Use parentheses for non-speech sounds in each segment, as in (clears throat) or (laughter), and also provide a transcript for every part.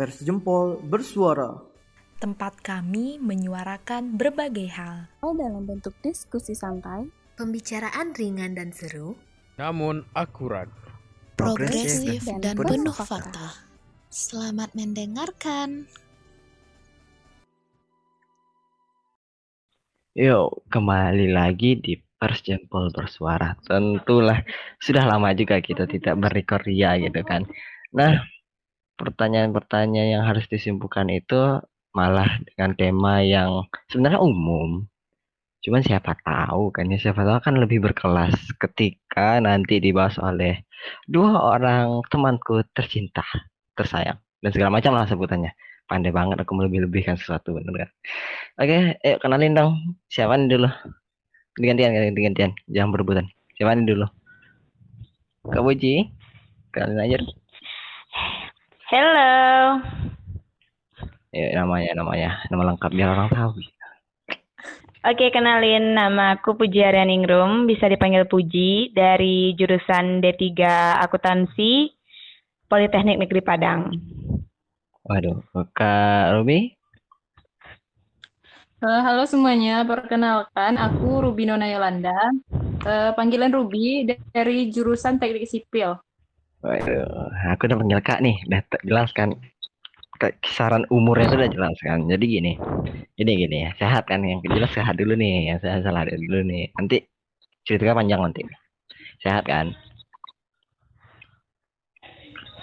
Pers Jempol bersuara. Tempat kami menyuarakan berbagai hal. dalam bentuk diskusi santai, Pembicaraan ringan dan seru. namun akurat. Progresif dan dan penuh penuh fakta. fakta. Selamat mendengarkan. Yuk, kembali lagi di Pers Jempol Bersuara. Tentulah sudah lama juga kita tidak berrekor ria gitu kan. Nah, pertanyaan-pertanyaan yang harus disimpulkan itu malah dengan tema yang sebenarnya umum. Cuman siapa tahu kan ya, siapa tahu kan lebih berkelas ketika nanti dibahas oleh dua orang temanku tercinta, tersayang, dan segala macam lah sebutannya. Pandai banget aku melebih-lebihkan sesuatu, bener kan? Oke, ayo kenalin dong. Siapa nih dulu? Gantian, gantian, gantian. Jangan berebutan. Siapa nih dulu? Kak Puji? Kenalin aja. Hello. Ya, namanya, namanya. Nama lengkap biar orang tahu. Oke, kenalin nama aku Puji Aryaningrum, bisa dipanggil Puji dari jurusan D3 Akuntansi Politeknik Negeri Padang. Waduh, Kak Ruby? Eh, halo semuanya, perkenalkan aku Ruby Nona Yolanda. Eh, panggilan Ruby dari jurusan Teknik Sipil. Waduh, aku udah panggil Kak nih. Udah jelas kan. Kisaran umurnya itu udah jelas kan. Jadi gini. Gini gini ya. Sehat kan yang jelas sehat dulu nih. Yang sehat salah dulu nih. Nanti ceritanya panjang nanti. Sehat kan?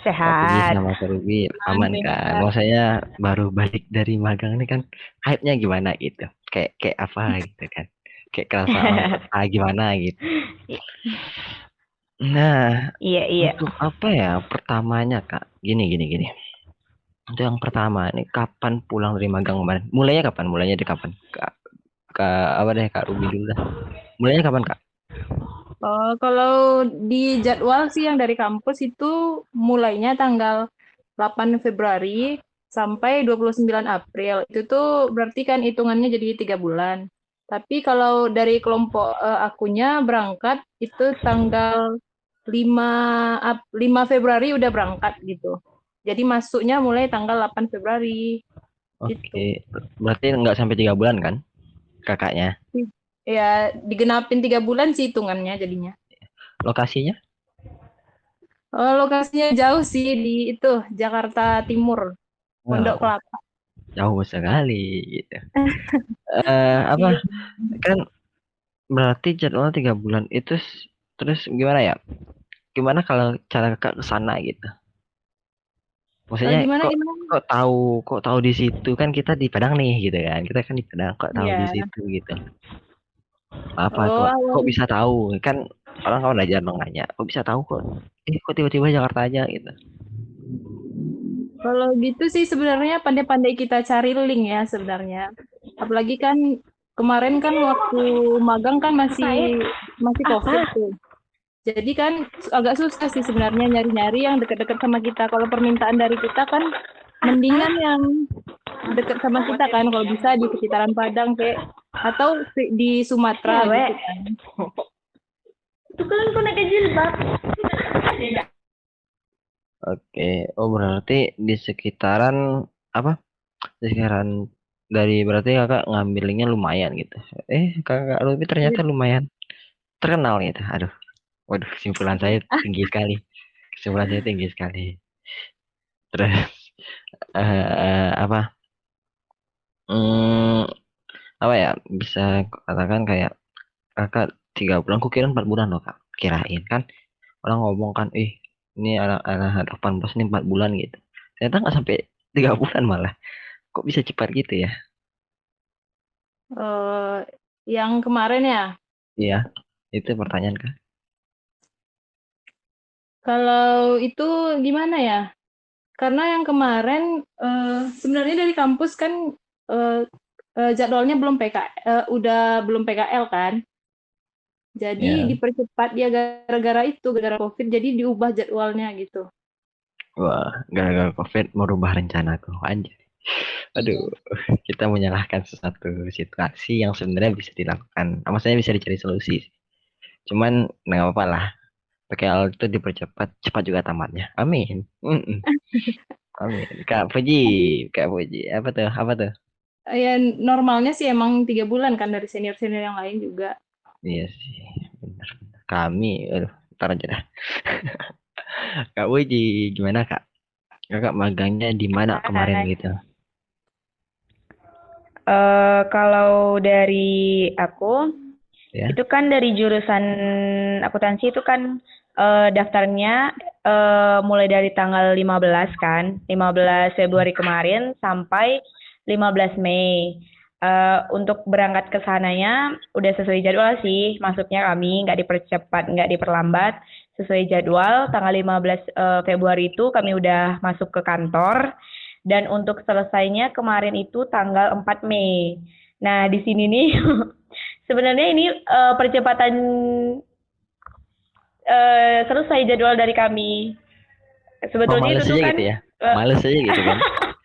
Sehat. sama Kak Ruby aman kan? Maksudnya baru balik dari magang ini kan hype-nya gimana gitu? Kayak kayak apa (laughs) gitu kan? Kayak kerasa (laughs) ah, gimana gitu. Nah, Iya, iya. untuk apa ya pertamanya Kak? Gini gini gini. Untuk yang pertama nih kapan pulang dari magang kemarin? Mulainya kapan? Mulainya di kapan? Kak, Kak apa deh Kak Ruby dulu dah. Mulainya kapan Kak? Eh, kalau di jadwal sih yang dari kampus itu mulainya tanggal 8 Februari sampai 29 April. Itu tuh berarti kan hitungannya jadi tiga bulan. Tapi kalau dari kelompok eh, akunya berangkat itu tanggal 5 Ap- 5 Februari udah berangkat gitu. Jadi masuknya mulai tanggal 8 Februari. Oke, berarti nggak sampai tiga bulan kan? Kakaknya. Ya, digenapin tiga bulan sih hitungannya jadinya. Lokasinya? Oh, lokasinya jauh sih di itu Jakarta Timur, Pondok Wow. Kelapa. jauh sekali gitu. (laughs) Eh apa kan berarti jadwal tiga bulan itu terus gimana ya? Gimana kalau cara kakak ke sana gitu? Eh, Maksudnya gimana kok gimana? kok tahu kok tahu di situ kan kita di Padang nih gitu kan kita kan di Padang kok tahu di Iya. situ gitu apa Oh, kok kok bisa tahu kan orang belajar dong nanya kok bisa tahu kok eh kok tiba-tiba Jakarta aja gitu Kalau gitu sih sebenarnya pandai-pandai kita cari link ya sebenarnya. Apalagi kan kemarin kan waktu magang kan masih masih COVID tuh. Jadi kan agak susah sih sebenarnya nyari-nyari yang dekat-dekat sama kita. Kalau permintaan dari kita kan mendingan yang dekat sama kita kan kalau bisa di sekitaran Padang kayak atau di- Sumatera Cewek. gitu kan. Itu kan naik jilbab. Oke, oh berarti di sekitaran apa? Di sekitaran dari berarti kakak ngambilnya lumayan gitu. Eh, kakak Ruby ternyata lumayan terkenal gitu. Aduh, waduh, kesimpulan saya tinggi sekali. Kesimpulan saya tinggi sekali. Terus eh apa? Hmm, apa ya? Bisa katakan kayak kakak tiga bulan, kukira empat bulan loh kak. Kirain kan orang ngomong kan, ih ini anak-anak 18 ini 4 bulan gitu. Ternyata nggak sampai tiga bulan malah. Kok bisa cepat gitu ya? Eh, yang kemarin ya Iya, itu pertanyaan kan. Kalau itu gimana ya? Karena yang kemarin eh, sebenarnya dari kampus kan eh, eh, jadwalnya belum PK, eh, udah belum PKL kan. Jadi Ya. dipercepat dia gara-gara itu, gara-gara COVID, jadi diubah jadwalnya gitu. Wah, gara-gara COVID merubah rencanaku. Anjir. Aduh, kita menyalahkan sesuatu situasi yang sebenarnya bisa dilakukan. Maksudnya bisa dicari solusi. Cuman nggak apa-apa lah. PKL itu dipercepat, cepat juga tamatnya. Amin. (laughs) Amin. Kak Puji, Kak Puji, apa tuh? Apa tuh? Ya normalnya sih emang tiga bulan kan dari senior-senior yang lain juga. Iya sih, benar. Kami, aduh, ntar aja dah. (laughs) Kak Puji, gimana Kak? Kakak magangnya di mana kemarin gitu? Eh, kalau dari aku, Ya. itu kan dari jurusan akuntansi itu kan eh, daftarnya eh, mulai dari tanggal 15 kan, 15 Februari kemarin sampai 15 Mei. Eh, untuk berangkat ke sananya udah sesuai jadwal sih, masuknya kami nggak dipercepat, nggak diperlambat, sesuai jadwal. Tanggal 15 eh, Februari itu kami udah masuk ke kantor. Dan untuk selesainya kemarin itu tanggal 4 Mei. Nah, di sini nih (laughs) sebenarnya ini eh, percepatan eh, selesai jadwal dari kami. Oh, Sebetulnya males itu tuh aja kan gitu ya? eh, Males aja gitu kan?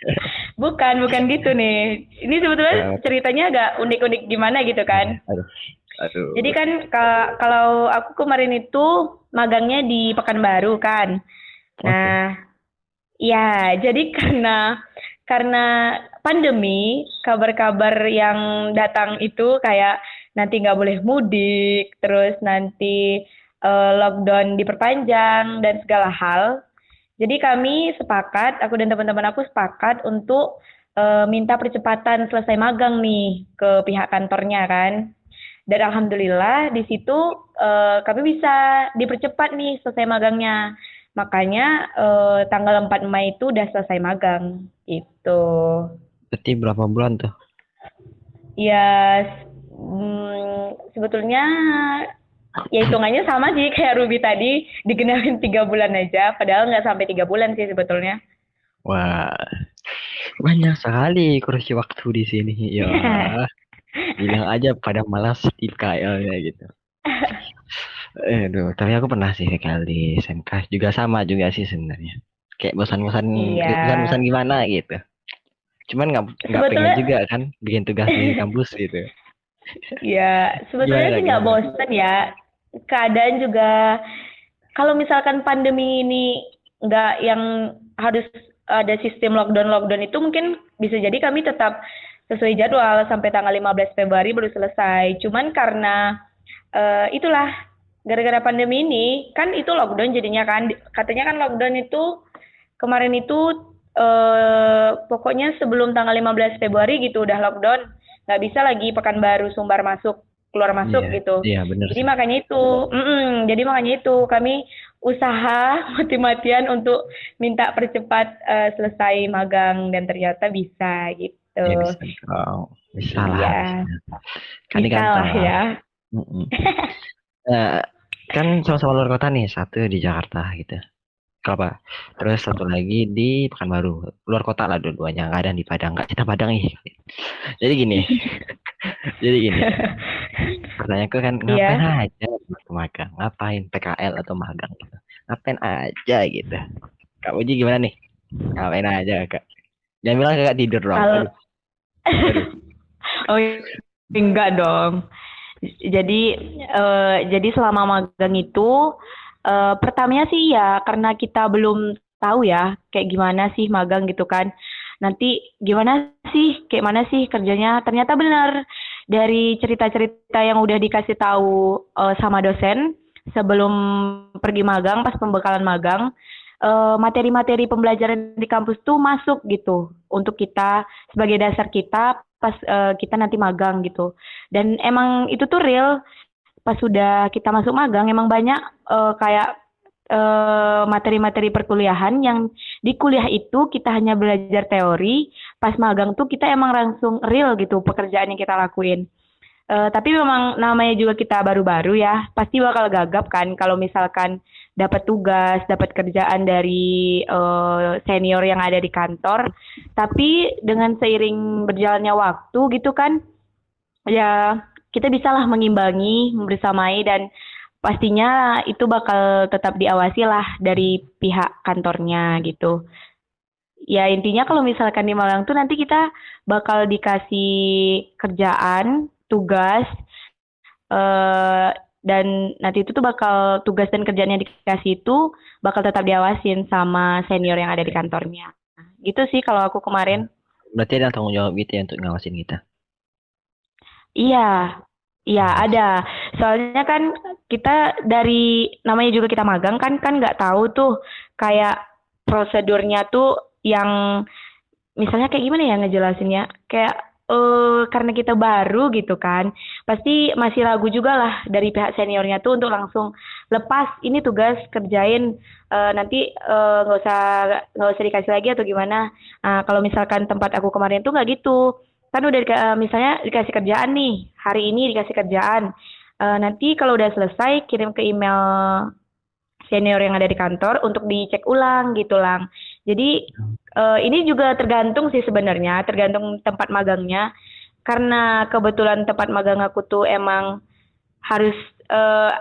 (laughs) bukan, bukan gitu nih. Ini sebetulnya Ya. ceritanya agak unik-unik gimana gitu kan. Aduh, aduh. Jadi kan ka- kalau aku kemarin itu magangnya di Pekanbaru kan. Nah, ya jadi (laughs) karena karena pandemi, kabar-kabar yang datang itu kayak nanti nggak boleh mudik, terus nanti eh, lockdown diperpanjang dan segala hal. Jadi kami sepakat, aku dan teman-teman aku sepakat untuk eh, minta percepatan selesai magang nih ke pihak kantornya kan. Dan alhamdulillah di situ eh, kami bisa dipercepat nih selesai magangnya. Makanya eh, tanggal 4 Mei itu udah selesai magang gitu. Berarti berapa bulan tuh? Ya s- mm, sebetulnya ya hitungannya sama sih kayak Ruby tadi digenapin tiga bulan aja, padahal nggak sampai tiga bulan sih sebetulnya. Wah, banyak sekali kursi waktu di sini. Ya, (laughs) bilang aja pada malas di KL-nya gitu. Aduh, tapi aku pernah sih sekali SMK juga sama juga sih sebenarnya. Kayak bosan-bosan, Iya. bosan-bosan gimana gitu. Cuman nggak nggak pengen juga kan bikin tugas di kampus gitu. Ya, sebetulnya sih nggak bosen ya. Keadaan juga kalau misalkan pandemi ini nggak yang harus ada sistem lockdown-lockdown itu mungkin bisa jadi kami tetap sesuai jadwal sampai tanggal 15 Februari baru selesai. Cuman karena eh, itulah gara-gara pandemi ini kan itu lockdown jadinya kan katanya kan lockdown itu kemarin itu eh pokoknya sebelum tanggal 15 Februari gitu udah lockdown nggak bisa lagi Pekanbaru Sumbar masuk keluar masuk Iya, gitu Iya, bener jadi sih. makanya itu mm-mm, jadi makanya itu kami usaha (laughs) mati-matian untuk minta percepat eh, selesai magang dan ternyata bisa gitu Ya, bisa. Oh, bisa lah. Iya. Kan bisa lah ya Mm-mm. Eh, kan sama-sama luar kota nih, satu di Jakarta gitu. Kelapa. Terus satu lagi di Pekanbaru. Luar kota lah dua-duanya, nggak ada di Padang. Nggak kita Padang ih. (laughs) Jadi gini. (laughs) Jadi gini. Pertanyaanku kan Iya. ngapain aja waktu magang? Ngapain PKL atau magang gitu? Ngapain aja gitu? Kak Uji gimana nih? Ngapain aja kak? Jangan bilang kakak tidur dong. Aduh. (laughs) Oh enggak dong. Jadi eh, jadi selama magang itu eh, pertamanya sih ya karena kita belum tahu ya kayak gimana sih magang gitu kan. Nanti gimana sih kayak mana sih kerjanya? Ternyata benar dari cerita-cerita yang udah dikasih tahu eh, sama dosen sebelum pergi magang pas pembekalan magang eh, materi-materi pembelajaran di kampus tuh masuk gitu untuk kita sebagai dasar kita pas eh, kita nanti magang gitu. Dan emang itu tuh real pas sudah kita masuk magang emang banyak eh, kayak eh, materi-materi perkuliahan yang di kuliah itu kita hanya belajar teori, pas magang tuh kita emang langsung real gitu pekerjaan yang kita lakuin. Eh, tapi memang namanya juga kita baru-baru ya, pasti bakal gagap kan kalau misalkan dapat tugas, dapat kerjaan dari eh, senior yang ada di kantor. Tapi dengan seiring berjalannya waktu gitu kan, ya kita bisalah mengimbangi, membersamai dan pastinya itu bakal tetap diawasi lah dari pihak kantornya gitu. Ya intinya kalau misalkan di Malang tuh nanti kita bakal dikasih kerjaan, tugas, eh dan nanti itu tuh bakal tugas dan kerjaan yang dikasih itu bakal tetap diawasin sama senior yang ada di kantornya Gitu sih kalau aku kemarin. Berarti ada tanggung jawab gitu ya untuk ngawasin kita. Iya, iya ada. Soalnya kan kita dari namanya juga kita magang kan kan nggak tahu tuh kayak prosedurnya tuh yang misalnya kayak gimana ya ngejelasinnya? Kayak eh karena kita baru gitu kan, pasti masih ragu juga lah dari pihak seniornya tuh untuk langsung lepas ini tugas kerjain eh, nanti eh, nggak usah nggak usah dikasih lagi atau gimana. Nah, kalau misalkan tempat aku kemarin tuh nggak gitu kan udah eh, misalnya dikasih kerjaan nih hari ini dikasih kerjaan. Eh, nanti kalau udah selesai kirim ke email senior yang ada di kantor untuk dicek ulang gitu lang. Jadi eh, ini juga tergantung sih sebenarnya tergantung tempat magangnya. Karena kebetulan tempat magang aku tuh emang harus eh,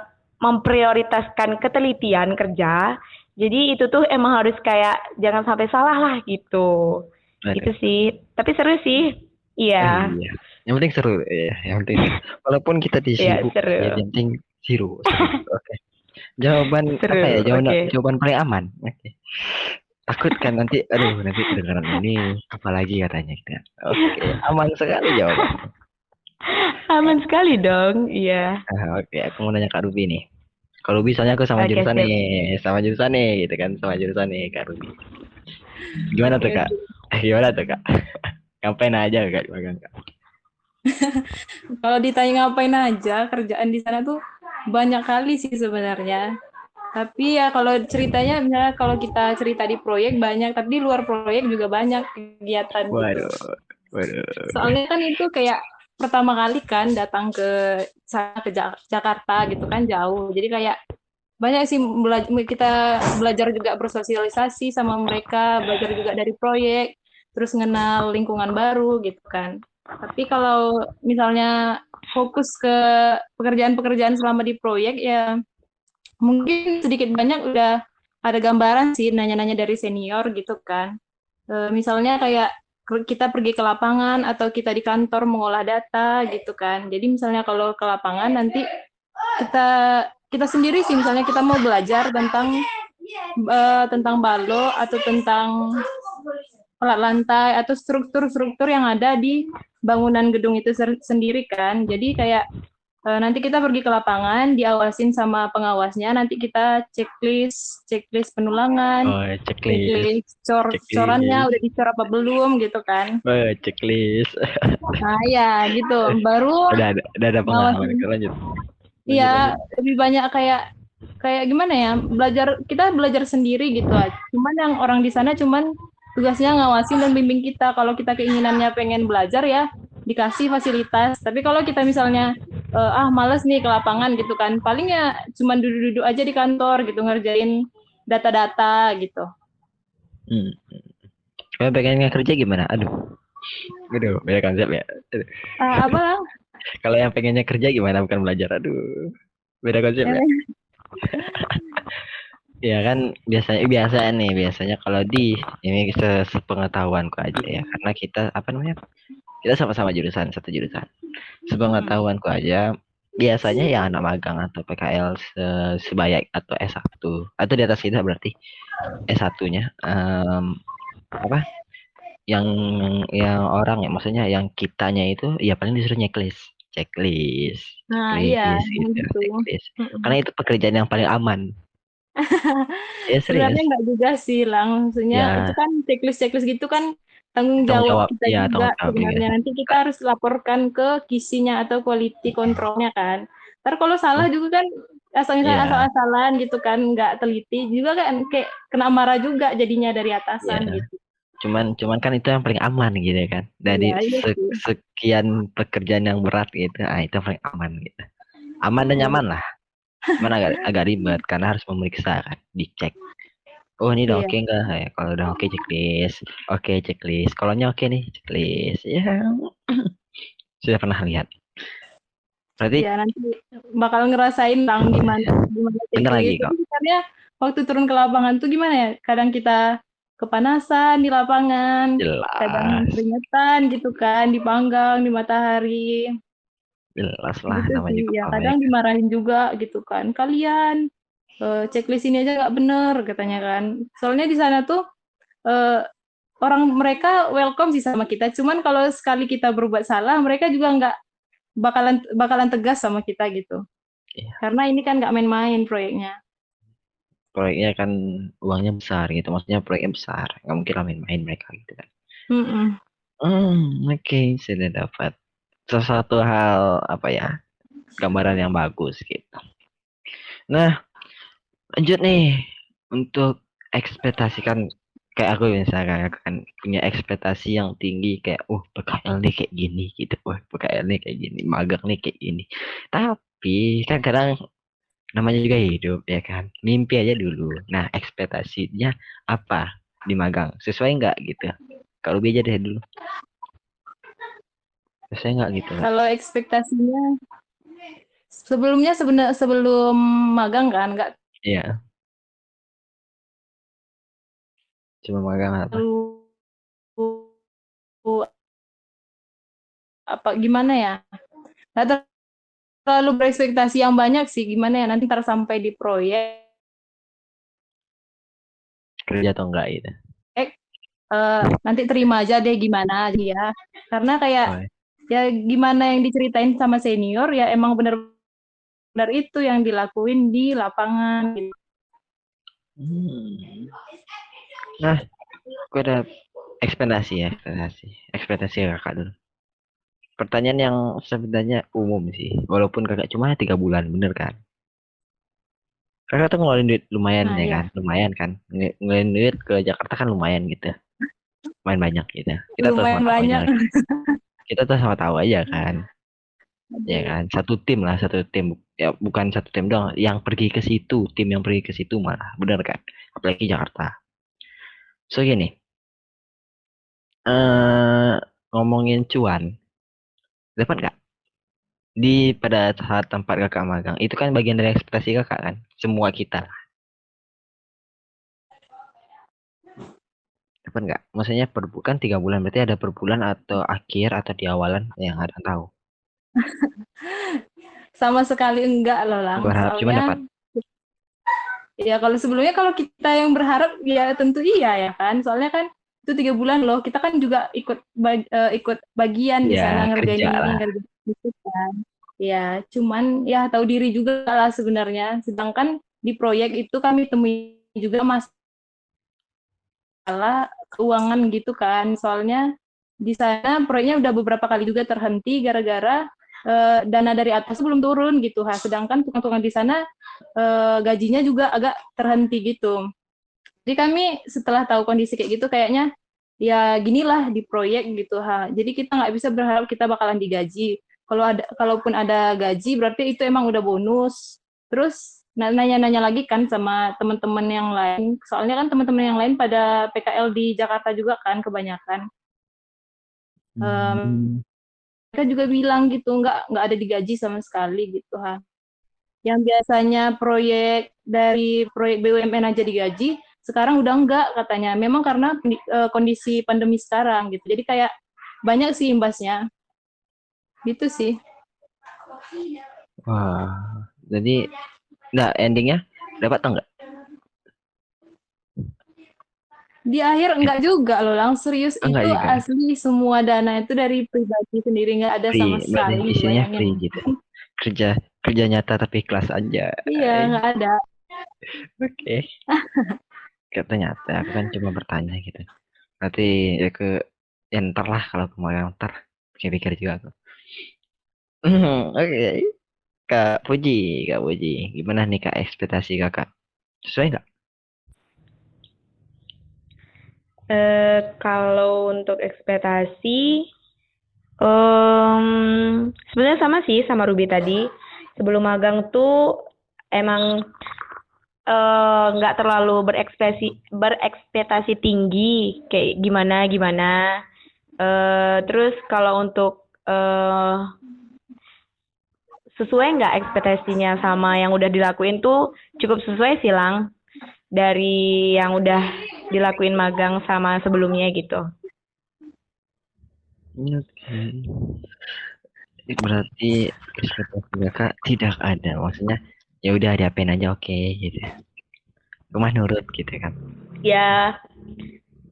memprioritaskan ketelitian kerja. Jadi itu tuh emang harus kayak jangan sampai salah lah gitu. Aduh. itu sih. Tapi seru sih iya Iya. Yang penting seru ya, yang penting. (laughs) Walaupun kita Iya, disibuk, seru. ya, yang penting seru. (laughs) Oke. Jawaban Seru, apa ya? Jawaban oke. jawaban paling aman. Oke. Takut kan nanti, aduh nanti kedengaran ini apalagi katanya kita. Oke, aman sekali jawaban. (laughs) aman sekali dong iya Ah, Oke, aku mau nanya Kak Ruby nih. Kak Ruby soalnya aku sama Oke, jurusan siap. nih, sama jurusan nih, gitu kan, sama jurusan nih Kak Ruby. Gimana tuh Kak? Eh, Gimana tuh Kak? Ngapain aja Kak di magang Kak? (laughs) Kalau ditanya ngapain aja, kerjaan di sana tuh banyak kali sih sebenarnya. Tapi ya kalau ceritanya misalnya kalau kita cerita di proyek banyak, tapi di luar proyek juga banyak kegiatan gitu. Waduh, waduh. Soalnya kan itu kayak pertama kali kan datang ke sana ke Ja- Jakarta gitu kan jauh. Jadi kayak banyak sih bela- kita belajar juga bersosialisasi sama mereka, belajar juga dari proyek, terus mengenal lingkungan baru gitu kan. Tapi kalau misalnya fokus ke pekerjaan-pekerjaan selama di proyek ya mungkin sedikit banyak udah ada gambaran sih nanya-nanya dari senior gitu kan. Eh, misalnya kayak kita pergi ke lapangan atau kita di kantor mengolah data gitu kan. Jadi misalnya kalau ke lapangan nanti kita kita sendiri sih misalnya kita mau belajar tentang eh, tentang balo atau tentang pelat lantai atau struktur-struktur yang ada di bangunan gedung itu sendiri kan. Jadi kayak eh, nanti kita pergi ke lapangan, diawasin sama pengawasnya, nanti kita checklist, checklist penulangan, Oh, checklist. checklist cor Checklist. corannya udah dicor apa belum gitu kan. Oh, checklist. (laughs) Nah, ya gitu. Baru Udah ada, udah ada pengalaman. Ngawasin. Oke, Lanjut. Iya, lebih banyak kayak kayak gimana ya? Belajar kita belajar sendiri gitu aja. Cuman yang orang di sana cuman tugasnya ngawasin dan bimbing kita. Kalau kita keinginannya pengen belajar ya dikasih fasilitas. Tapi kalau kita misalnya eh, ah males nih ke lapangan gitu kan, paling ya cuman duduk-duduk aja di kantor gitu ngerjain data-data gitu. Hmm. Kalau pengen kerja gimana? Aduh. Aduh, beda konsep ya. Ah, apa lah? Kalau yang pengennya kerja gimana bukan belajar? Aduh. Beda konsep ya. (laughs) Ya kan biasanya biasa nih biasanya kalau di ini se- sepengetahuanku aja ya. Karena kita apa namanya kita sama-sama jurusan satu jurusan. Sepengetahuanku aja biasanya ya anak magang atau PKL se- sebaya atau S1 atau di atas kita berarti S1-nya em, apa? Yang yang orang ya maksudnya yang kitanya itu ya paling disuruh checklist. Checklist Nah, iya, checklist gitu, gitu. checklist. Mm-mm. karena itu pekerjaan yang paling aman ya serius Sebenarnya enggak juga sih, Lang. Maksudnya Ya. itu kan checklist-checklist gitu kan tanggung jawab jawab, kita iya, juga jawab, sebenarnya. Nanti kita harus laporkan ke kisinya atau quality controlnya kan. Ntar kalau salah juga kan asal misalnya Iya. asal-asalan gitu kan, nggak teliti juga kan kayak kena marah juga jadinya dari atasan Iya. gitu. cuman cuman kan itu yang paling aman gitu ya kan dari Iya, iya sih. sekian pekerjaan yang berat gitu ah itu yang paling aman gitu aman dan nyaman lah cuman agak agak ribet karena harus memeriksa kan dicek oh ini udah Iya. oke enggak ya kalau udah oke checklist oke checklist kalau nya oke nih checklist ya (clears throat) sudah pernah lihat berarti Ya nanti bakal ngerasain lang gimana gimana Bentar lagi, checklist. Kak. Tapi sebenarnya waktu turun ke lapangan tuh gimana ya? Kadang kita kepanasan di lapangan, kadang jelas keringetan gitu kan, dipanggang di matahari. Jelas lah Gitu namanya sih. Ya kadang dimarahin juga gitu kan. Kalian eh, checklist ini aja nggak bener katanya kan. Soalnya di sana tuh eh, orang mereka welcome sih sama kita. Cuman kalau sekali kita berbuat salah, mereka juga nggak bakalan bakalan tegas sama kita gitu. Iya. Karena ini kan nggak main-main proyeknya. Proyeknya kan uangnya besar gitu. Maksudnya proyeknya besar. Nggak mungkin lah main-main mereka gitu kan. Mm-mm. Hmm, oke, sudah dapat sesuatu hal apa ya? Gambaran yang bagus gitu. Nah, lanjut nih untuk ekspektasikan kayak aku misalkan aku kan punya ekspektasi yang tinggi kayak uh PKL nih kayak gini gitu. Wah PKL nih kayak gini magang nih kayak gini. Tapi kan kadang namanya juga hidup ya kan? Mimpi aja dulu. Nah ekspektasinya apa di magang? Sesuai nggak gitu? Kalau aja deh dulu sesuai nggak gitu? Kalau ekspektasinya sebelumnya sebenarnya sebelum magang kan nggak? Iya. Cuma magang apa apa gimana ya? Nggak ter- terlalu berekspektasi yang banyak sih gimana ya nanti ntar sampai di proyek. Kerja atau enggak gitu. Eh, nanti terima aja deh gimana dia. Karena kayak Oh, ya gimana yang diceritain sama senior ya emang benar-benar itu yang dilakuin di lapangan gitu. Hmm. Nah, aku ada ekspektasi ya, ekspektasi, ekspektasi kakak dulu. Pertanyaan yang sebenarnya umum sih, walaupun kakak cuma tiga bulan, bener kan? Kakak tuh ngeluarin duit lumayan Nah, ya iya. kan, lumayan kan, Nge- ngeluarin duit ke Jakarta kan lumayan gitu, lumayan banyak gitu. Kita lumayan banyak (laughs) kita tuh sama tahu aja kan, ya kan, satu tim lah, satu tim, ya bukan satu tim doang, yang pergi ke situ, tim yang pergi ke situ malah, bener kan? Apalagi Jakarta. So gini, eh ngomongin cuan, dapat nggak? Di pada saat tempat kakak magang, itu kan bagian dari ekspektasi kakak kan, semua kita lah. Dapat nggak? Maksudnya per bukan tiga bulan, berarti ada per bulan atau akhir atau di awalan yang ada tahu. (laughs) sama sekali enggak loh lang Berharap cuma dapat. (laughs) ya kalau sebelumnya kalau kita yang berharap ya tentu iya ya kan soalnya kan itu tiga bulan loh kita kan juga ikut bag- eh, ikut bagian di Ya, sana ngerjain ini lah. ngerjain itu kan ya cuman ya tahu diri juga lah sebenarnya sedangkan di proyek itu kami temui juga masalah keuangan gitu kan. Soalnya di sana proyeknya udah beberapa kali juga terhenti gara-gara eh, dana dari atas belum turun gitu. Ha sedangkan tukang-tukang di sana eh, gajinya juga agak terhenti gitu. Jadi kami setelah tahu kondisi kayak gitu kayaknya ya ginilah di proyek gitu ha. Jadi kita nggak bisa berharap kita bakalan digaji. Kalau ada kalaupun ada gaji berarti itu emang udah bonus. Terus nanya-nanya lagi kan sama teman-teman yang lain. Soalnya kan teman-teman yang lain pada PKL di Jakarta juga kan kebanyakan. Hmm. mereka juga bilang gitu nggak nggak ada digaji sama sekali gitu ha. Yang biasanya proyek dari proyek BUMN aja digaji sekarang udah enggak katanya. Memang karena eh, kondisi pandemi sekarang gitu. Jadi kayak banyak sih imbasnya. Gitu sih. Wah, jadi nggak endingnya dapat atau enggak? di akhir enggak juga loh lang serius enggak itu juga. asli semua dana itu dari pribadi sendiri nggak ada Free, sama sekali isinya bayangin. free gitu. Kerja kerja nyata tapi kelas aja. iya nggak ada Oke. (laughs) Kata nyata, aku kan cuma bertanya gitu. Nanti ya ke ya ntar lah kalau kemarin ntar pikir-pikir juga aku. (laughs) Oke. Kak Puji, Kak Puji, gimana nih Kak ekspektasi kakak? Sesuai nggak? Eh, kalau untuk ekspektasi, em, sebenarnya sama sih sama Ruby tadi. Sebelum magang tuh emang eh, nggak terlalu berekspektasi berekspektasi tinggi kayak gimana gimana. Eh, terus kalau untuk eh, sesuai nggak ekspektasinya sama yang udah dilakuin tuh cukup sesuai sih Lang dari yang udah dilakuin magang sama sebelumnya gitu. Oke. Berarti ekspektasi kakak tidak ada, maksudnya ya udah diapain aja oke gitu. Rumah nurut gitu kan. Ya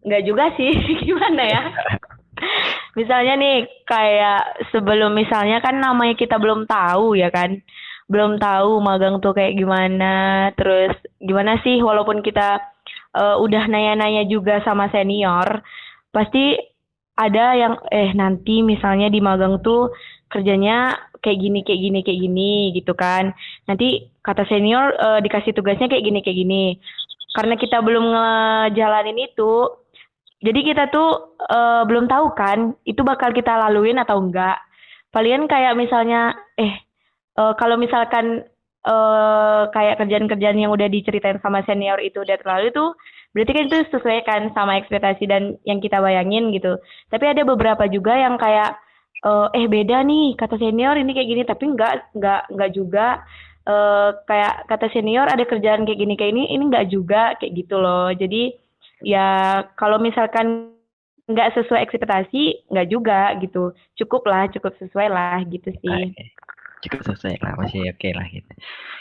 nggak juga sih (laughs) gimana ya (laughs) misalnya nih kayak sebelum misalnya kan namanya kita belum tahu ya kan. Belum tahu magang tuh kayak gimana. Terus gimana sih walaupun kita uh, udah nanya-nanya juga sama senior pasti ada yang eh nanti misalnya di magang tuh kerjanya kayak gini kayak gini kayak gini gitu kan. Nanti kata senior uh, dikasih tugasnya kayak gini kayak gini. Karena kita belum ngejalanin itu jadi kita tuh uh, belum tahu kan itu bakal kita laluin atau enggak. Palingan kayak misalnya eh uh, kalau misalkan uh, kayak kerjaan-kerjaan yang udah diceritain sama senior itu udah terlalu itu berarti kan itu sesuai kan sama ekspektasi dan yang kita bayangin gitu. Tapi ada beberapa juga yang kayak uh, eh beda nih kata senior ini kayak gini tapi enggak enggak enggak juga uh, kayak kata senior ada kerjaan kayak gini kayak ini ini enggak juga kayak gitu loh. Jadi ya kalau misalkan nggak sesuai ekspektasi nggak juga gitu. Cukup lah cukup sesuai lah gitu sih. Cukup sesuai lah masih oke okay lah gitu.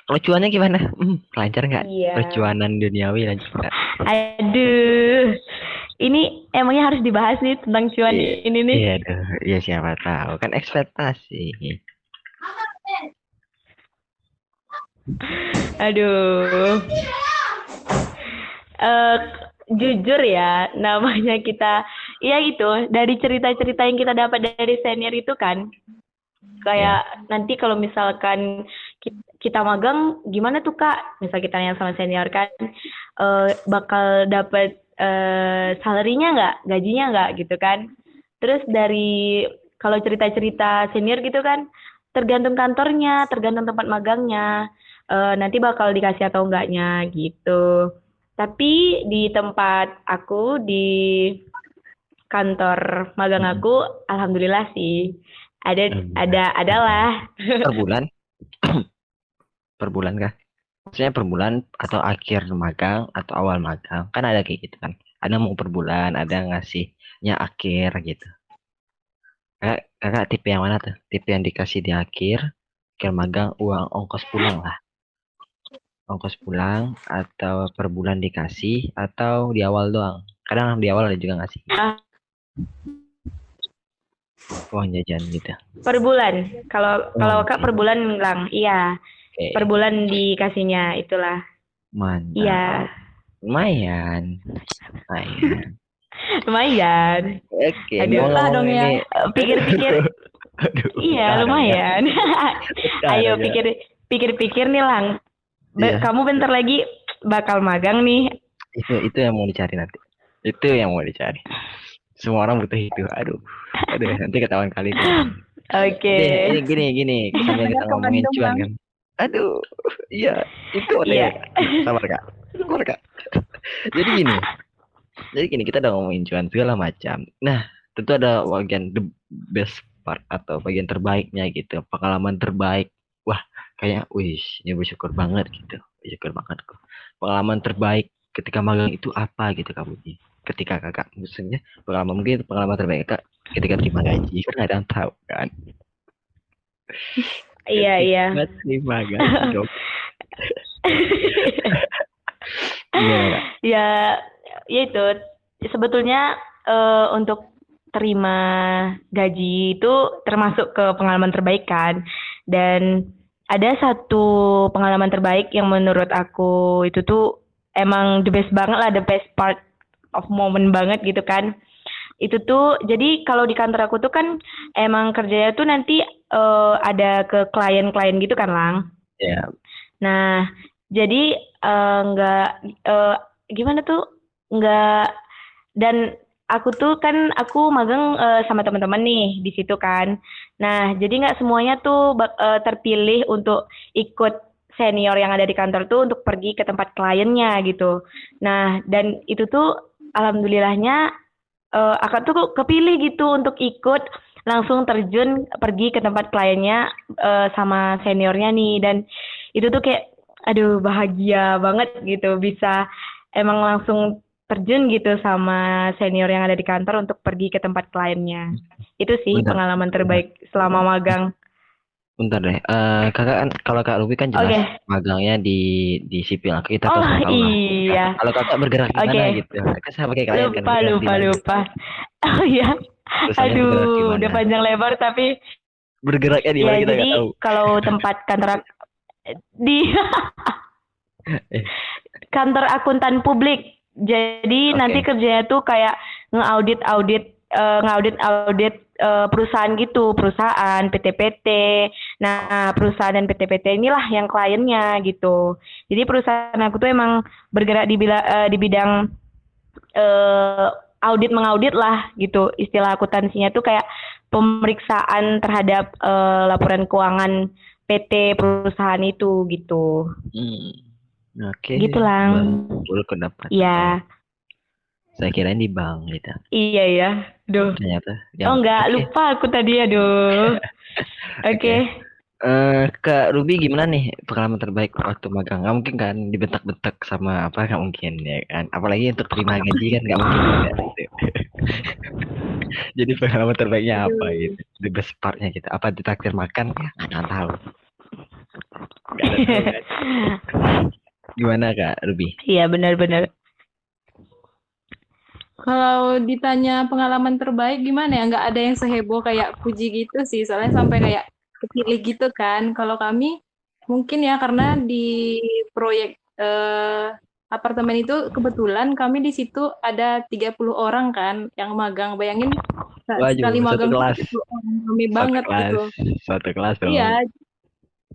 Kalau cuannya gimana? Hmm, lancar nggak? Iya. percuanan duniawi lancar nggak? Aduh ini emangnya harus dibahas nih tentang cuan I ini nih? iya iya siapa tahu. Kan ekspektasi. Aduh. Uh, jujur ya namanya kita ya gitu dari cerita-cerita yang kita dapat dari senior itu kan. Kayak ya. nanti kalau misalkan kita magang gimana tuh kak? Misal kita nanya sama senior kan uh, bakal dapat uh, salarinya nggak? Gajinya nggak? Gitu kan. Terus dari kalau cerita-cerita senior gitu kan tergantung kantornya tergantung tempat magangnya uh, nanti bakal dikasih atau enggaknya gitu tapi di tempat aku di kantor magang hmm. aku, alhamdulillah sih ada ada adalah. (laughs) Per bulan? (clears throat) per bulan kah? Maksudnya per bulan atau akhir magang atau awal magang? Kan ada kayak gitu kan. Ada mau per bulan, ada ngasihnya akhir gitu. Kakak, kakak tipe yang mana tuh? Tipe yang dikasih di akhir, akhir magang uang ongkos pulang lah ongkos pulang atau per bulan dikasih atau di awal doang? Kadang di awal ada juga ngasih. Ah. Uang jajan gitu. Per bulan. Kalau kalau kak per bulan bilang iya. Okay. Per bulan dikasihnya itulah. Mantap. Iya. Lumayan. Lumayan. (laughs) lumayan. Oke. Okay, (laughs) Aduh lah dong ya. Pikir-pikir. iya lumayan. (laughs) Ayo pikir pikir-pikir nih lang yeah. kamu bentar lagi bakal magang nih. Itu itu yang mau dicari nanti. Itu yang mau dicari. Semua orang butuh itu. Aduh. Aduh, nanti ketahuan kali itu. Oke. Okay. Gini gini gini, sambil kita ngomongin cuan kan. Aduh, iya, itu Iya. Sabar Kak. Sabar Kak. Jadi gini. Jadi gini, kita udah ngomongin cuan segala macam. Nah, tentu ada bagian the best part atau bagian terbaiknya gitu, pengalaman terbaik. Kayak wih ini bersyukur banget gitu. Bersyukur banget kok. Pengalaman terbaik ketika magang itu apa? gitu kamu ketika kakak maksudnya pengalaman mungkin pengalaman terbaik kak ketika terima gaji. Kan ada yang tahu kan? (laughs) Iya iya. Terima gaji (laughs) ya ya itu. Sebetulnya uh, untuk terima gaji itu termasuk ke pengalaman terbaik kan. Dan ada satu pengalaman terbaik yang menurut aku itu tuh emang the best banget lah the best part of moment banget gitu kan itu tuh jadi kalau di kantor aku tuh kan emang kerjanya tuh nanti uh, ada ke klien-klien gitu kan lang yeah. nah jadi uh, nggak uh, gimana tuh nggak dan aku tuh kan aku magang uh, sama teman-teman nih di situ kan. Nah, jadi nggak semuanya tuh uh, terpilih untuk ikut senior yang ada di kantor tuh untuk pergi ke tempat kliennya gitu. Nah, dan itu tuh alhamdulillahnya uh, aku tuh kepilih gitu untuk ikut langsung terjun pergi ke tempat kliennya uh, sama seniornya nih dan itu tuh kayak aduh bahagia banget gitu bisa emang langsung terjun gitu sama senior yang ada di kantor untuk pergi ke tempat kliennya. Itu sih Benar. pengalaman terbaik selama magang. Bentar deh. Eh, kakak kan kalau Kak Ruby kan jelas Oke. magangnya di di sipil. Kita Oh, tahu iya. Kalau kakak bergerak di mana Oke. gitu. Kan sama kayak kalian kan Lupa, di lupa, mana. lupa. Oh ya. Di Aduh, udah panjang lebar tapi Bergeraknya di ya mana kita jadi nggak tahu. kalau tempat kantor di (laughs) Eh. kantor akuntan publik. Jadi Oke. nanti kerjanya tuh kayak ngeaudit audit eh, ngaudit audit eh, perusahaan gitu, perusahaan PT-PT. Nah, perusahaan dan PT-PT inilah yang kliennya gitu. Jadi perusahaan aku tuh emang bergerak di bila, eh, di bidang eh, audit mengaudit lah gitu. Istilah akuntansinya tuh kayak pemeriksaan terhadap eh, laporan keuangan PT perusahaan itu gitu. Hmm. Oke. Gitu, Lang. Betul pendapat. Iya, Saya kirain di bank gitu. iya ya. Duh. Ternyata. Oh enggak, Oke. lupa aku tadi aduh. (laughs) Oke. Eh, Kak Ruby gimana nih pengalaman terbaik waktu magang? Nggak mungkin kan dibentak-bentak sama apa nggak mungkin ya kan? Apalagi untuk terima gaji kan nggak mungkin juga gitu. (laughs) Jadi pengalaman terbaiknya apa gitu? The best partnya gitu. Apa ditraktir makan? Ya nggak tahu. Ada? (laughs) Gimana Kak Ruby? Iya benar-benar. Kalau ditanya pengalaman terbaik gimana ya? Nggak ada yang seheboh kayak Puji gitu sih. Soalnya sampai kayak kepilih gitu kan. Kalau kami mungkin ya karena di proyek eh, apartemen itu kebetulan kami di situ ada 30 orang kan yang magang. Bayangin Waduh, sekali magang kelas. 30 orang. Rame Satu banget kelas, gitu. Satu kelas dong. Iya.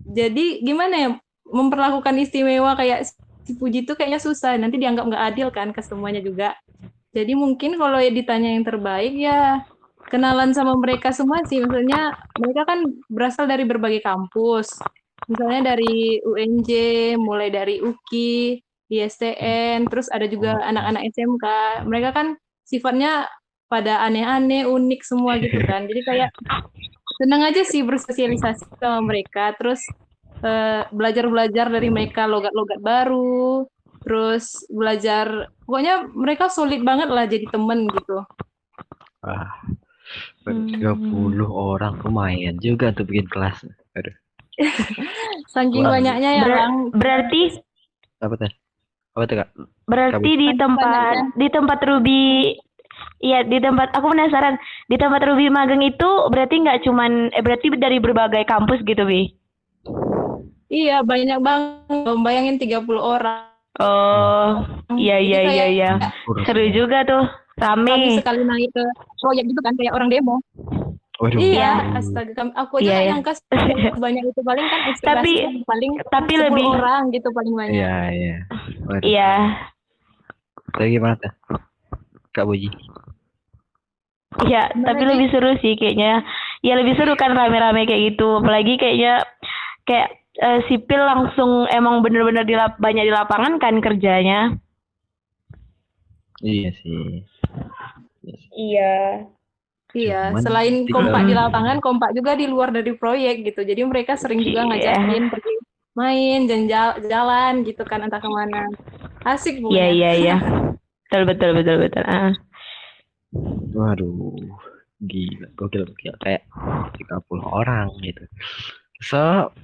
Jadi gimana ya memperlakukan istimewa kayak si Puji itu kayaknya susah. Nanti dianggap nggak adil kan ke semuanya juga. Jadi mungkin kalau ya ditanya yang terbaik ya kenalan sama mereka semua sih. Maksudnya mereka kan berasal dari berbagai kampus. Misalnya dari UNJ, mulai dari UKI, ISTN, terus ada juga anak-anak SMK. Mereka kan sifatnya pada aneh-aneh, unik semua gitu kan. Jadi kayak (laughs) senang aja sih bersosialisasi sama mereka terus belajar-belajar dari mereka logat-logat baru terus belajar pokoknya mereka solid banget lah jadi temen gitu Wah, Hmm. 30 orang lumayan juga untuk bikin kelas. Aduh, (laughs) saking Wah. banyaknya ya Ber- Lang berarti apa tuh? Apa tuh Kak? berarti di Saking tempat banyaknya. di tempat Ruby Iya di tempat aku penasaran di tempat Ruby magang itu berarti nggak cuman eh berarti dari berbagai kampus gitu bi? Iya banyak banget bayangin 30 orang Oh iya Jadi iya iya kayak iya Kurus seru juga tuh kami rame. sekali naik ke proyek gitu kan kayak orang demo Waduh. iya astaga kami- aku aja Iya, nggak iya. nyangka (laughs) banyak itu paling kan Tapi- paling tapi 10 lebih orang gitu paling banyak Iya, iya. Iya Tapi gimana tuh? Kak Boji. iya tapi Bi? lebih seru sih kayaknya. Ya lebih seru kan rame-rame kayak gitu. Apalagi kayaknya kayak eh, sipil langsung emang bener-bener di banyak di lapangan kan kerjanya. Iya sih. Iya. Iya. Iya, Cuman selain tiga- kompak di lapangan, kompak juga di luar dari proyek gitu. Jadi mereka sering juga Iya. ngajakin pergi main, jalan jalan gitu kan entah ke mana. Asik Iya pokoknya. iya iya. Betul betul betul betul. Ah. Waduh. Gila, gokil gokil kayak 30 orang gitu. So,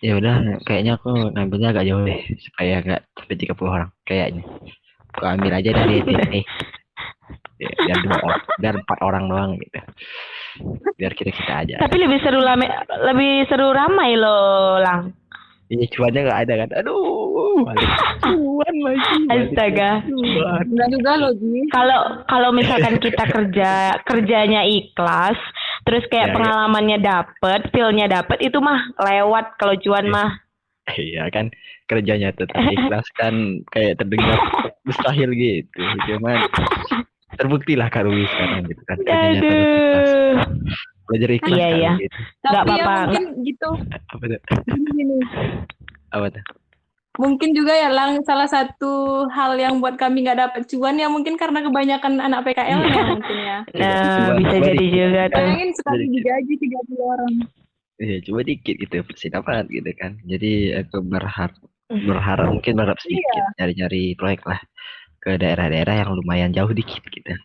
ya udah kayaknya aku ngambilnya agak jauh deh supaya nggak sampai 30 orang kayaknya. Aku ambil aja dari (laughs) sini. Ya, biar dua orang, biar empat orang doang gitu. Biar kita kita aja. Tapi lebih seru rame, lebih seru ramai loh, Lang. Ini cuannya nggak ada kan? Aduh, cuan lagi. Astaga. Enggak juga loh. Kalau kalau misalkan kita kerja kerjanya ikhlas, terus kayak Ya, ya. pengalamannya dapet, feel-nya dapet, itu mah lewat kalau cuan Iya. mah. (laughs) Iya kan kerjanya tetap ikhlas (laughs) kan kayak terdengar mustahil gitu. Cuman terbukti lah Kak Ruby sekarang gitu kan kerjanya tetap ikhlas. Belajar ikhlas Iya, Kak iya. gitu. Nggak Tapi ya apa-apa. mungkin gitu. Apa tuh? Gini. Apa tuh? Mungkin juga ya Lang salah satu hal yang buat kami nggak dapat cuan ya mungkin karena kebanyakan anak PKL-nya mungkin ya. (laughs) Nah, Coba- bisa coba jadi dikit. juga tuh. Bayangin sekali Jadi- digaji 30 orang. Iya, coba dikit gitu pasti dapat gitu kan. Jadi aku berharap berharap mungkin berharap sedikit nyari-nyari proyek lah ke daerah-daerah yang lumayan jauh dikit gitu.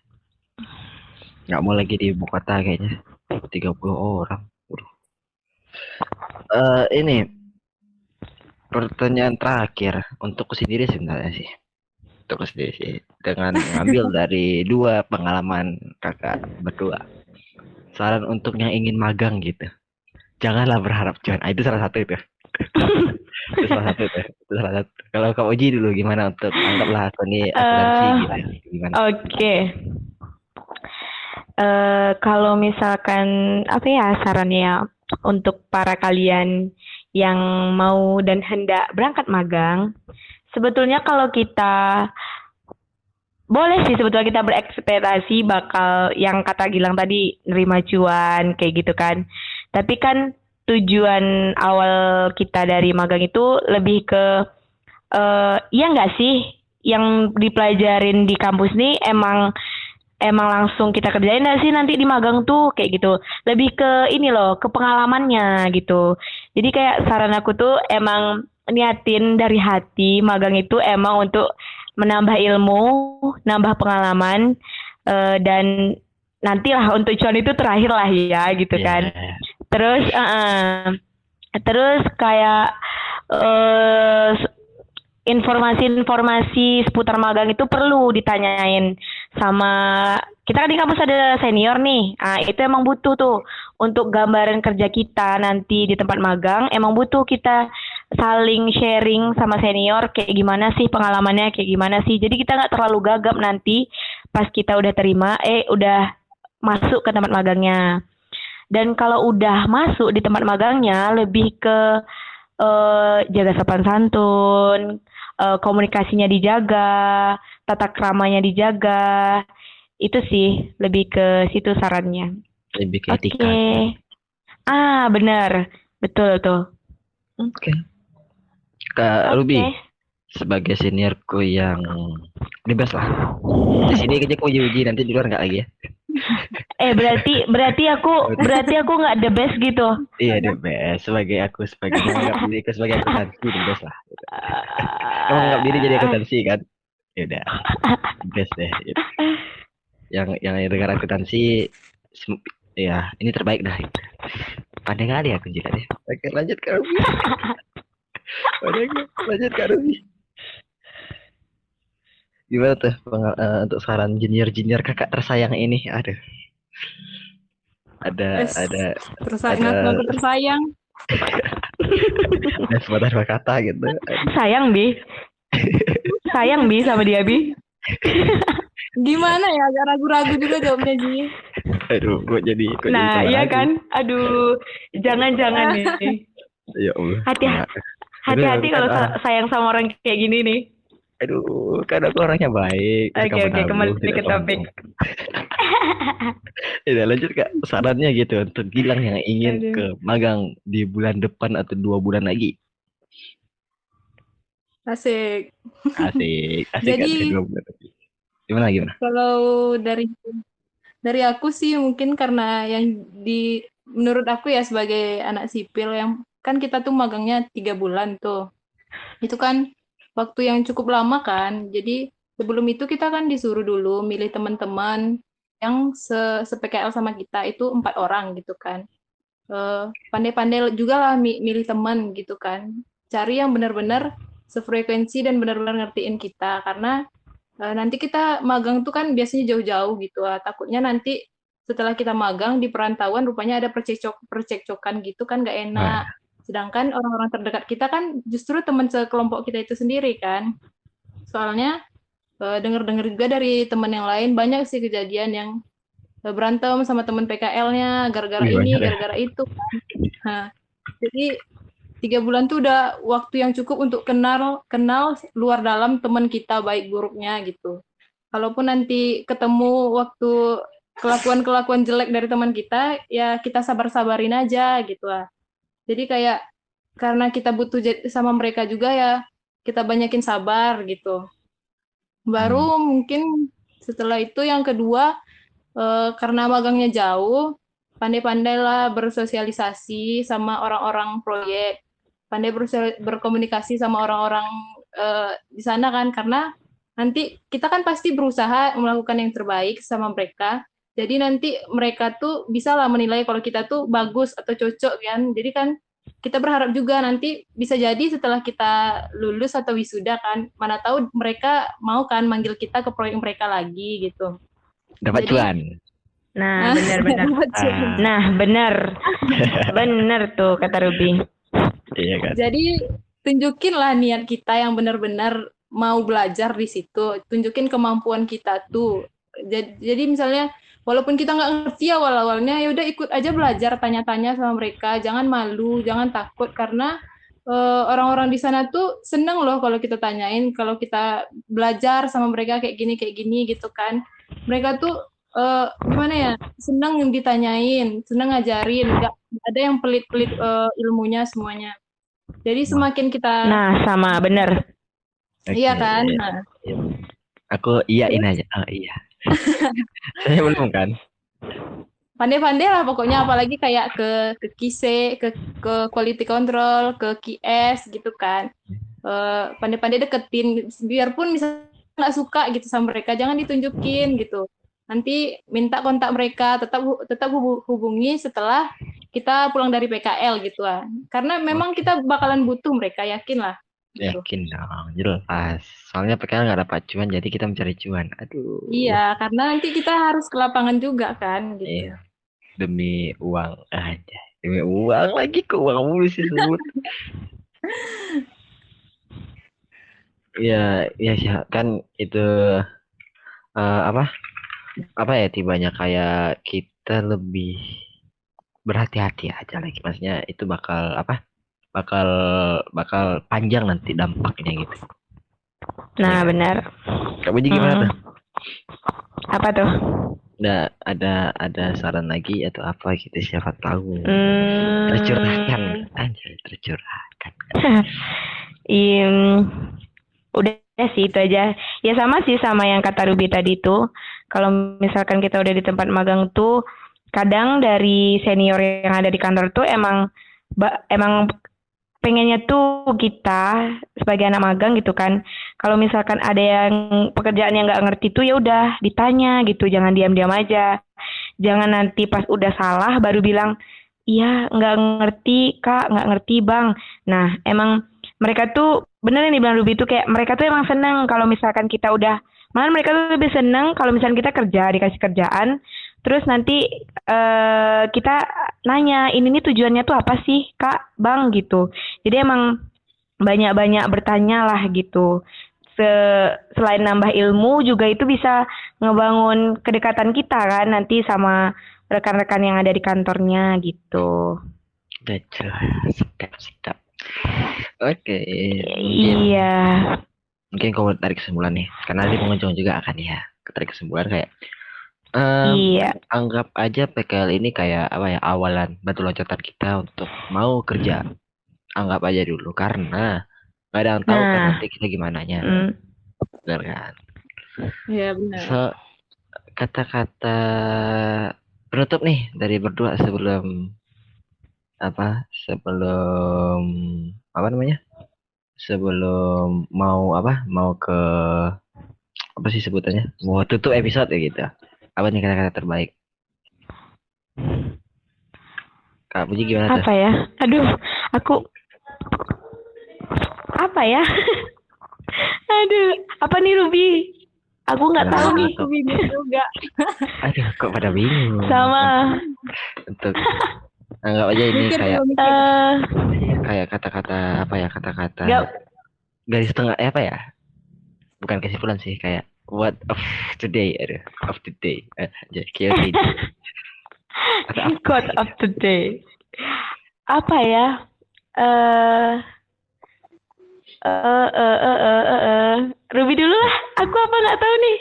Nggak mau lagi di ibu kota kayaknya 30 orang. Waduh. Eh ini pertanyaan terakhir untuk sendiri sebenarnya sih. Untuk sendiri sih dengan mengambil dari dua pengalaman kakak berdua. Saran untuk yang ingin magang gitu. Janganlah berharap cuan. Ah, itu salah satu itu. (laughs) itu salah satu itu. Itu salah satu. Kalau Kak Oji dulu gimana untuk anggaplah aku ini asuransi Eh, gitu. Gimana? Oke. Eh, kalau misalkan apa ya sarannya untuk para kalian yang mau dan hendak berangkat magang, sebetulnya kalau kita boleh sih sebetulnya kita berekspektasi bakal yang kata Gilang tadi nerima cuan kayak gitu kan. Tapi kan tujuan awal kita dari magang itu lebih ke eh iya nggak sih yang dipelajarin di kampus nih emang emang langsung kita kerjain nggak sih nanti di magang tuh? Kayak gitu. Lebih ke ini loh ke pengalamannya gitu. Jadi kayak saran aku tuh emang niatin dari hati magang itu emang untuk menambah ilmu nambah pengalaman eh, dan nantilah untuk cuan itu terakhir lah ya gitu kan. Iya. Terus, eh, terus kayak eh informasi-informasi seputar magang itu perlu ditanyain sama kita kan di kampus ada senior nih. Ah, itu emang butuh tuh untuk gambaran kerja kita nanti di tempat magang. Emang butuh kita saling sharing sama senior kayak gimana sih pengalamannya kayak gimana sih. Jadi kita nggak terlalu gagap nanti pas kita udah terima, eh udah masuk ke tempat magangnya. Dan kalau udah masuk di tempat magangnya lebih ke eh, jaga sopan santun, eh, komunikasinya dijaga, tata keramanya dijaga. Itu sih lebih ke situ sarannya. Lebih ke Oke. etika. Ah, benar. Betul tuh. Oke. Kak Oke. Ruby sebagai seniorku yang bebas lah. Di sini kerja aku uji-uji nanti di luar nggak lagi ya. (laughs) Eh, berarti berarti aku berarti aku nggak the best gitu. Iya the best sebagai aku sebagai menganggap diri aku sebagai akuntansi the best lah. Gitu. (laughs) Kamu menganggap diri jadi akuntansi kan? Ya udah best deh. gitu. Yang yang dengar akuntansi ya ini terbaik dah. Gitu. Pandai kali aku jika deh. Oke lanjut Kak Ruby. Pandai lanjut Kak Ruby. Gimana tuh pengal- eh, untuk saran junior-junior kakak tersayang ini? Aduh. Ada ada Tersayang, ada- aku tersayang. ada dua kata gitu. (laughs) Sayang, Bi. Sayang, Bi, sama dia, Bi. Gimana ya? Agak ragu-ragu juga jawabnya Ji. Aduh, kok jadi kok jadi Nah, salah iya kan? Aduh, jangan-jangan nih. Ya Allah. Hati- Hati-hati kalau sa- sayang sama orang kayak gini nih. Aduh, kan aku orangnya baik. Oke, suka oke, kembali menabung, tidak ke topik. Ya, (laughs) lanjut kak. Sarannya gitu untuk Gilang yang ingin Aduh. ke magang di bulan depan atau dua bulan lagi. Asik. Asik, (laughs) asik Jadi- lagi. Gimana gimana? Kalau dari dari aku sih mungkin karena yang di menurut aku ya sebagai anak sipil yang kan kita tuh magangnya tiga bulan tuh. Itu kan waktu yang cukup lama kan. Jadi sebelum itu kita kan disuruh dulu milih teman-teman yang se, PKL sama kita itu empat orang gitu kan. Eh, pandai-pandai juga lah mi- milih teman gitu kan. Cari yang benar-benar sefrekuensi dan benar-benar ngertiin kita karena Eh, nanti kita magang tuh kan biasanya jauh-jauh gitu ah. Takutnya nanti setelah kita magang di perantauan rupanya ada percekcok percekcokan gitu kan nggak enak. Sedangkan orang-orang terdekat kita kan justru teman sekelompok kita itu sendiri kan. Soalnya eh, dengar-dengar juga dari teman yang lain banyak sih kejadian yang eh, berantem sama teman PKL-nya gara-gara Wih, ini, ya. gara-gara itu kan. Nah, jadi tiga bulan tuh udah waktu yang cukup untuk kenal kenal luar dalam teman kita baik buruknya gitu. Kalaupun nanti ketemu waktu kelakuan-kelakuan jelek dari teman kita, ya kita sabar-sabarin aja gitu lah. Jadi kayak karena kita butuh sama mereka juga ya kita banyakin sabar gitu. Baru mungkin setelah itu yang kedua eh, karena magangnya jauh, pandai-pandailah bersosialisasi sama orang-orang proyek pandai berkomunikasi sama orang-orang eh, di sana kan karena nanti kita kan pasti berusaha melakukan yang terbaik sama mereka Jadi nanti mereka tuh bisa lah menilai kalau kita tuh bagus atau cocok kan. Jadi kan kita berharap juga nanti bisa jadi setelah kita lulus atau wisuda kan, mana tahu mereka mau kan manggil kita ke proyek mereka lagi gitu. Dapat Jadi- cuan. Nah, (laughs) benar-benar. Ah, Nah, benar. (laughs) Benar tuh kata Ruby. Iya kan. Jadi tunjukin lah niat kita yang benar-benar mau belajar di situ. Tunjukin kemampuan kita tuh. Jadi, jadi misalnya walaupun kita nggak ngerti awal-awalnya, ya udah ikut aja belajar, tanya-tanya sama mereka. Jangan malu, jangan takut karena eh, orang-orang di sana tuh seneng loh kalau kita tanyain, kalau kita belajar sama mereka kayak gini kayak gini gitu kan. Mereka tuh eh, gimana ya seneng yang ditanyain, seneng ngajarin, nggak ada yang pelit-pelit eh, ilmunya semuanya. Jadi semakin kita Nah, sama, benar. iya Oke, kan, iya. nah, Aku iyain aja. Oh iya. (laughs) Saya belum kan. pandai-pandai lah pokoknya apalagi kayak ke ke kise, ke ke quality control, ke QS gitu kan. Eh, pandai-pandai deketin biarpun misalnya nggak suka gitu sama mereka, jangan ditunjukin gitu. Nanti minta kontak mereka, tetap tetap hubu- hubungi setelah kita pulang dari PKL gitu lah. Karena memang kita bakalan butuh mereka, yakin lah. Gitu. Yakin dong, jelas. Soalnya PKL nggak dapat cuan, jadi kita mencari cuan. Aduh. Iya, karena nanti kita harus ke lapangan juga kan gitu. Iya. Demi uang aja. Demi uang lagi ke uang mulu sih sebut. (laughs) Iya, iya sih kan itu eh, apa? Apa ya tibanya kayak kita lebih berhati-hati aja lagi. Maksudnya itu bakal apa? Bakal bakal panjang nanti dampaknya gitu. Nah, benar. Kamu jadi gimana Hmm. tuh? Apa tuh? Ada ada ada saran lagi atau apa gitu siapa tahu. Hmm, Tercurahkan anjay, tercurahkan. (laughs) Im, udah sih itu aja. Ya sama sih sama yang kata Ruby tadi tuh. Kalau misalkan kita udah di tempat magang tuh, kadang dari senior yang ada di kantor tuh emang emang pengennya tuh kita sebagai anak magang gitu kan. Kalau misalkan ada yang pekerjaan yang nggak ngerti tuh ya udah ditanya gitu, jangan diam-diam aja. Jangan nanti pas udah salah baru bilang, iya nggak ngerti kak, nggak ngerti bang. Nah emang mereka tuh bener yang dibilang Ruby tuh kayak mereka tuh emang seneng kalau misalkan kita udah malah mereka tuh lebih seneng kalau misalkan kita kerja dikasih kerjaan. Terus nanti eh kita nanya ini nih tujuannya tuh apa sih kak? Bang gitu. Jadi emang banyak-banyak bertanya lah gitu. Se- selain nambah ilmu juga itu bisa ngebangun kedekatan kita kan nanti sama rekan-rekan yang ada di kantornya gitu. Jelas, sedap, sedap. Oke, mungkin, iya mungkin kau tarik kesimpulan nih, karena di pengunjung juga akan ya, tarik kesimpulan kayak, em, iya anggap aja PKL ini kayak apa ya, awalan batu loncatan kita untuk mau kerja. Anggap aja dulu, karena nggak ada yang tahu kan Nah. nanti kita gimana nya, Mm. bener kan? Iya benar. So, kata-kata penutup nih dari berdua sebelum apa sebelum apa namanya sebelum mau apa mau ke apa sih sebutannya? Mau tutup episode ya gitu. Apa nih kata-kata terbaik? Kak Puji gimana tuh? apa ya? Aduh aku apa ya? Aduh apa nih Ruby? Aku nggak tahu nih Aku bingung juga. Aduh kok pada bingung? Sama. Untuk anggap aja ini Mikir kayak mikir. eh kayak kata-kata apa ya kata-kata garis tengah eh, apa ya bukan kesimpulan sih kayak what of today aduh of the day eh, (laughs) Atau apa quote gitu. of the day apa ya eh eh eh eh eh eh, eh. Ruby dulu lah aku apa nggak tahu nih?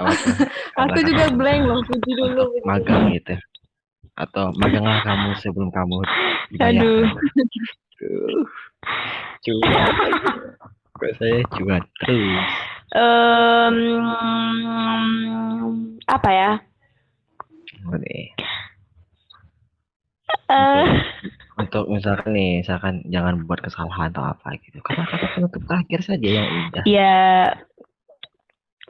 (laughs) Aku juga blank loh, puji dulu. magang gitu atau maganglah kamu sebelum kamu dibayar. Aduh. Aduh. cuan kok saya cuan terus Em, apa ya Oke. Eh, untuk misalkan nih misalkan jangan buat kesalahan atau apa gitu kata-kata penutup terakhir saja yang indah ya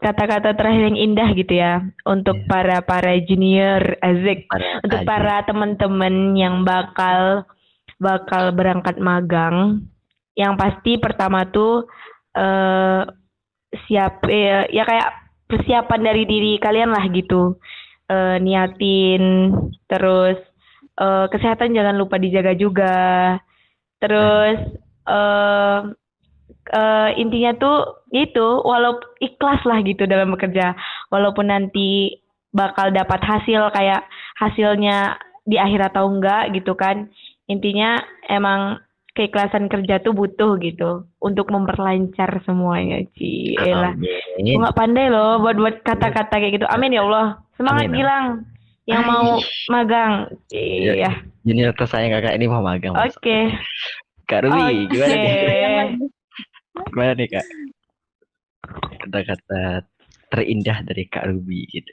kata-kata terakhir yang indah gitu ya untuk Iya. para para junior Azik, Para untuk para teman-teman yang bakal bakal berangkat magang. Yang pasti pertama tuh eh siap eh, ya kayak persiapan dari diri kalian lah gitu. Eh, niatin terus eh, kesehatan jangan lupa dijaga juga. Terus eh eh, intinya tuh itu walaupun ikhlas lah gitu dalam bekerja walaupun nanti bakal dapat hasil kayak hasilnya di akhir atau enggak gitu kan intinya emang keikhlasan kerja tuh butuh gitu untuk memperlancar semuanya Ci Elah nggak pandai loh buat buat kata-kata kayak gitu amin ya Allah semangat Amin. Gilang yang mau magang Iya. iya Junior tersayang kakak ini mau magang. Oke Kak Ruby, Oke. gimana nih? Gimana nih kak? Kata-kata terindah dari Kak Ruby gitu.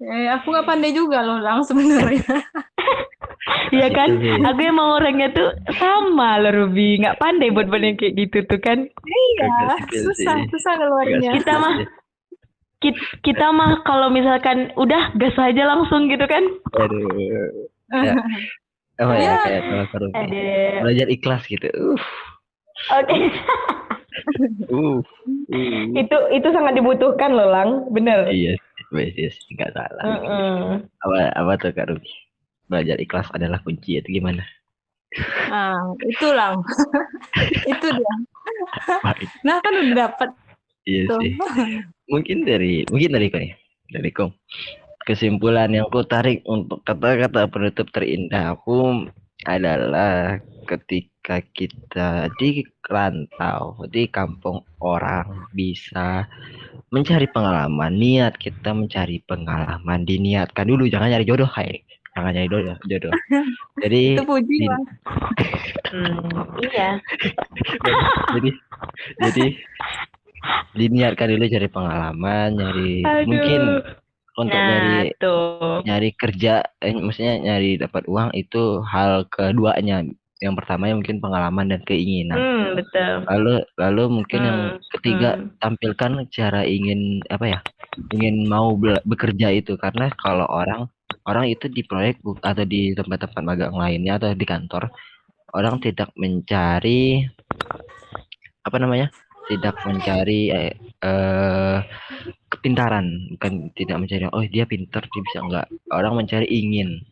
Eh, aku nggak pandai juga loh lang sebenarnya. (laughs) Iya kan? Itu sih. Aku emang orangnya tuh sama loh Ruby, nggak pandai buat yang kayak gitu tuh kan. Iya, sipil susah, susah keluarnya. Kita mah kita, kita mah kalau misalkan udah gas aja langsung gitu kan. Aduh. Ya. Apa ya, Ya. kayak kalau Kak Ruby. Aduh. Belajar ikhlas gitu. Uh. Oke. (laughs) Uh. uh. itu itu sangat dibutuhkan loh Lang, bener. Iya, sih, iya sih, nggak salah. Mm-mm. Apa apa tuh Kak Ruby? Belajar ikhlas adalah kunci itu gimana? Nah, itu lang. (laughs) itu dia. Nah, kan udah dapet Iya tuh. sih. Mungkin dari mungkin dari kau nih. Dari kau. Kesimpulan yang ku tarik untuk kata-kata penutup terindah aku adalah ketika kita di rantau di kampung orang bisa mencari pengalaman niat kita mencari pengalaman diniatkan dulu jangan nyari jodoh kayak jangan nyari jodoh jodoh (laughs) jadi Itu puji di-. Hmm, iya. (laughs) jadi jadi diniatkan dulu cari pengalaman nyari mungkin untuk Nah, nyari tuh. nyari kerja eh, maksudnya nyari dapat uang itu hal keduanya yang pertama ya mungkin pengalaman dan keinginan. Hmm, betul. lalu lalu mungkin yang Hmm, ketiga hmm. tampilkan cara ingin apa ya ingin mau bekerja itu. Karena kalau orang orang itu di proyek atau di tempat-tempat magang lainnya atau di kantor orang tidak mencari apa namanya tidak mencari eh, eh, kepintaran. Bukan tidak mencari oh dia pintar dia bisa. Enggak. Orang mencari ingin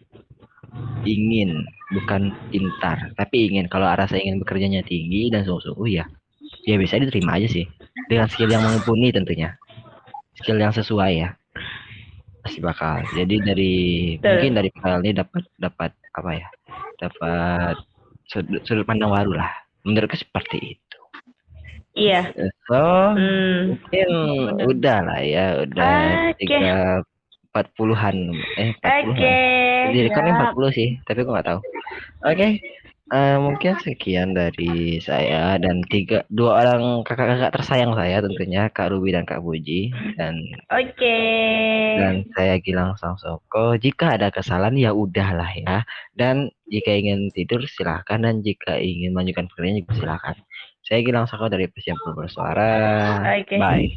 ingin bukan pintar tapi ingin kalau rasa ingin bekerjanya tinggi dan sungguh-sungguh ya ya bisa diterima aja sih. Dengan skill yang mumpuni tentunya. Skill yang sesuai ya. Pasti bakal. Jadi dari Betul. mungkin dari file ini dapat dapat apa ya? Dapat sudut, sudut pandang baru lah. Menurutku seperti itu. Iya. so Hmm. mungkin udah lah ya. Udah Oke. tiga empat puluhan. Eh empat Oke. di rekornya siap. 40 sih tapi aku nggak tahu. Oke eh, mungkin sekian dari saya dan tiga dua orang kakak-kakak tersayang saya tentunya Kak Ruby dan Kak Puji. Dan Oke. dan saya Gilang Sangsoko jika ada kesalahan ya udahlah ya. Dan jika ingin tidur silahkan. Dan jika ingin melanjutkan pekerjaan juga silahkan. Saya Gilang Sangsoko dari Persiapan Bersuara. Oke. bye